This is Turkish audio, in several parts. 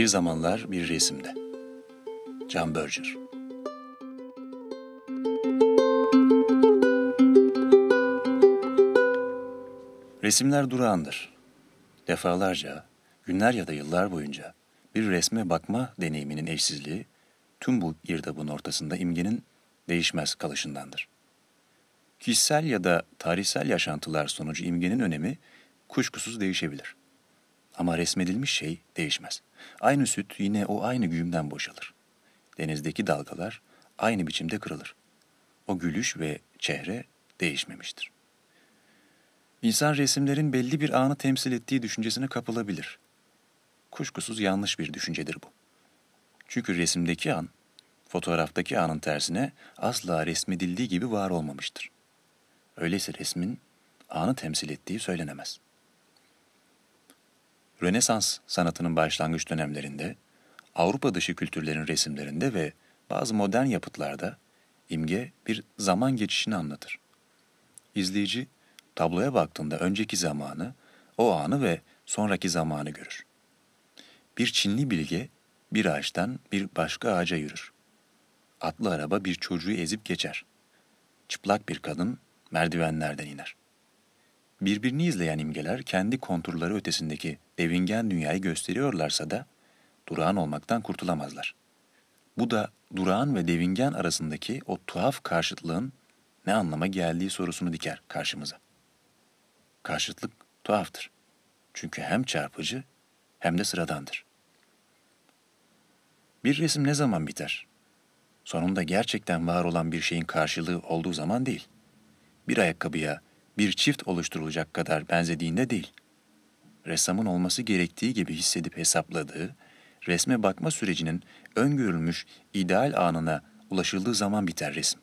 Bir zamanlar bir resimde. Can Berger Resimler durağandır. Defalarca, günler ya da yıllar boyunca bir resme bakma deneyiminin eşsizliği tüm bu girdabın ortasında imgenin değişmez kalışındandır. Kişisel ya da tarihsel yaşantılar sonucu imgenin önemi kuşkusuz değişebilir. Ama resmedilmiş şey değişmez. Aynı süt yine o aynı güğümden boşalır. Denizdeki dalgalar aynı biçimde kırılır. O gülüş ve çehre değişmemiştir. İnsan resimlerin belli bir anı temsil ettiği düşüncesine kapılabilir. Kuşkusuz yanlış bir düşüncedir bu. Çünkü resimdeki an, fotoğraftaki anın tersine asla resmedildiği gibi var olmamıştır. Öyleyse resmin anı temsil ettiği söylenemez.'' Rönesans sanatının başlangıç dönemlerinde, Avrupa dışı kültürlerin resimlerinde ve bazı modern yapıtlarda imge bir zaman geçişini anlatır. İzleyici tabloya baktığında önceki zamanı, o anı ve sonraki zamanı görür. Bir Çinli bilge bir ağaçtan bir başka ağaca yürür. Atlı araba bir çocuğu ezip geçer. Çıplak bir kadın merdivenlerden iner. Birbirini izleyen imgeler kendi konturları ötesindeki devingen dünyayı gösteriyorlarsa da durağan olmaktan kurtulamazlar. Bu da durağan ve devingen arasındaki o tuhaf karşıtlığın ne anlama geldiği sorusunu diker karşımıza. Karşıtlık tuhaftır. Çünkü hem çarpıcı hem de sıradandır. Bir resim ne zaman biter? Sonunda gerçekten var olan bir şeyin karşılığı olduğu zaman değil. Bir ayakkabıya, bir çift oluşturulacak kadar benzediğinde değil. Ressamın olması gerektiği gibi hissedip hesapladığı, resme bakma sürecinin öngörülmüş ideal anına ulaşıldığı zaman biter resim.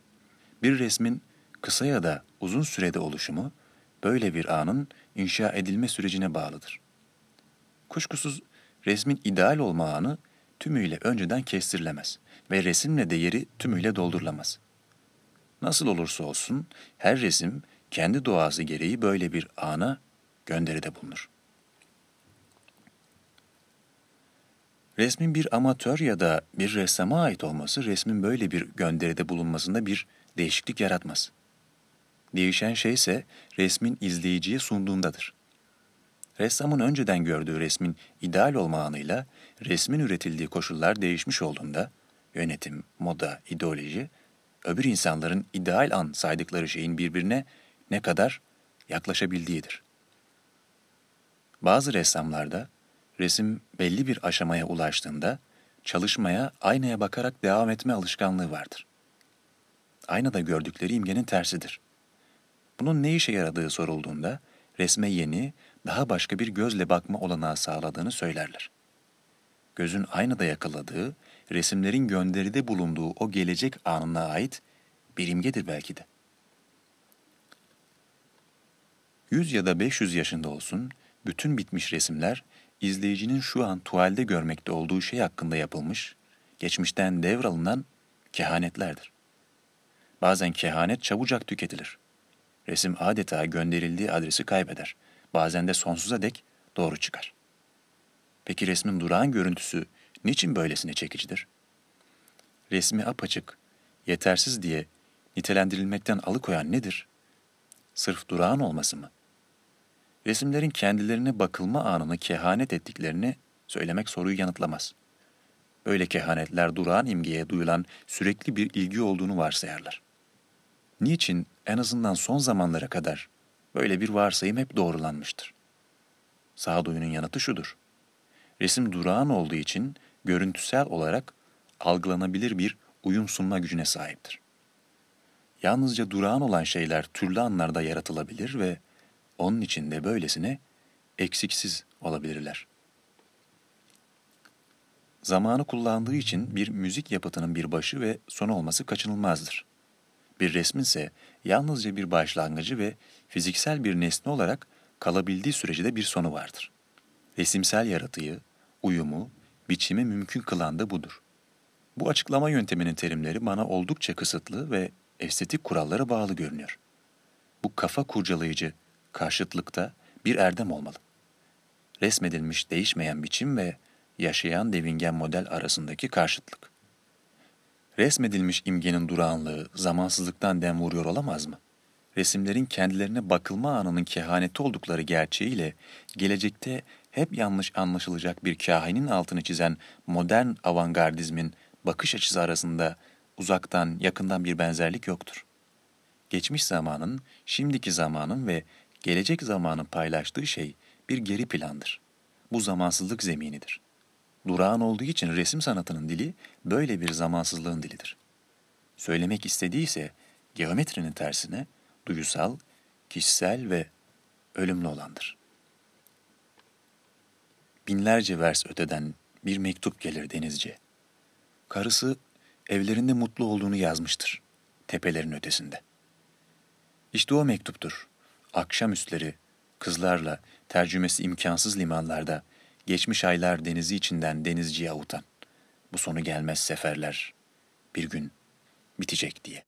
Bir resmin kısa ya da uzun sürede oluşumu, böyle bir anın inşa edilme sürecine bağlıdır. Kuşkusuz resmin ideal olma anı tümüyle önceden kestirilemez ve resimle değeri tümüyle doldurulamaz. Nasıl olursa olsun her resim kendi doğası gereği böyle bir ana gönderide bulunur. Resmin bir amatör ya da bir ressama ait olması resmin böyle bir gönderide bulunmasında bir değişiklik yaratmaz. Değişen şey ise resmin izleyiciye sunduğundadır. Ressamın önceden gördüğü resmin ideal olma anıyla resmin üretildiği koşullar değişmiş olduğunda yönetim, moda, ideoloji öbür insanların ideal an saydıkları şeyin birbirine ne kadar yaklaşabildiğidir. Bazı ressamlarda resim belli bir aşamaya ulaştığında çalışmaya aynaya bakarak devam etme alışkanlığı vardır. Aynada gördükleri imgenin tersidir. Bunun ne işe yaradığı sorulduğunda resme yeni, daha başka bir gözle bakma olanağı sağladığını söylerler. Gözün aynada yakaladığı, resimlerin gönderide bulunduğu o gelecek anına ait bir imgedir belki de. 100 ya da 500 yaşında olsun, bütün bitmiş resimler, izleyicinin şu an tuvalde görmekte olduğu şey hakkında yapılmış, geçmişten devralınan kehanetlerdir. Bazen kehanet çabucak tüketilir. Resim adeta gönderildiği adresi kaybeder. Bazen de sonsuza dek doğru çıkar. Peki resmin durağan görüntüsü niçin böylesine çekicidir? Resmi apaçık, yetersiz diye nitelendirilmekten alıkoyan nedir? Sırf durağan olması mı? resimlerin kendilerine bakılma anını kehanet ettiklerini söylemek soruyu yanıtlamaz. Böyle kehanetler durağan imgeye duyulan sürekli bir ilgi olduğunu varsayarlar. Niçin en azından son zamanlara kadar böyle bir varsayım hep doğrulanmıştır? Sağduyunun yanıtı şudur. Resim durağan olduğu için görüntüsel olarak algılanabilir bir uyum sunma gücüne sahiptir. Yalnızca durağan olan şeyler türlü anlarda yaratılabilir ve onun için de böylesine eksiksiz olabilirler. Zamanı kullandığı için bir müzik yapıtının bir başı ve sonu olması kaçınılmazdır. Bir resmin ise yalnızca bir başlangıcı ve fiziksel bir nesne olarak kalabildiği sürece de bir sonu vardır. Resimsel yaratığı, uyumu, biçimi mümkün kılan da budur. Bu açıklama yönteminin terimleri bana oldukça kısıtlı ve estetik kurallara bağlı görünüyor. Bu kafa kurcalayıcı karşıtlıkta bir erdem olmalı. Resmedilmiş değişmeyen biçim ve yaşayan devingen model arasındaki karşıtlık. Resmedilmiş imgenin durağanlığı zamansızlıktan dem vuruyor olamaz mı? Resimlerin kendilerine bakılma anının kehaneti oldukları gerçeğiyle gelecekte hep yanlış anlaşılacak bir kahinin altını çizen modern avantgardizmin bakış açısı arasında uzaktan yakından bir benzerlik yoktur. Geçmiş zamanın, şimdiki zamanın ve gelecek zamanın paylaştığı şey bir geri plandır. Bu zamansızlık zeminidir. Durağan olduğu için resim sanatının dili böyle bir zamansızlığın dilidir. Söylemek istediği ise geometrinin tersine duyusal, kişisel ve ölümlü olandır. Binlerce vers öteden bir mektup gelir denizce. Karısı evlerinde mutlu olduğunu yazmıştır, tepelerin ötesinde. İşte o mektuptur. Akşamüstleri kızlarla tercümesi imkansız limanlarda geçmiş aylar denizi içinden denizciye avutan. Bu sonu gelmez seferler bir gün bitecek diye.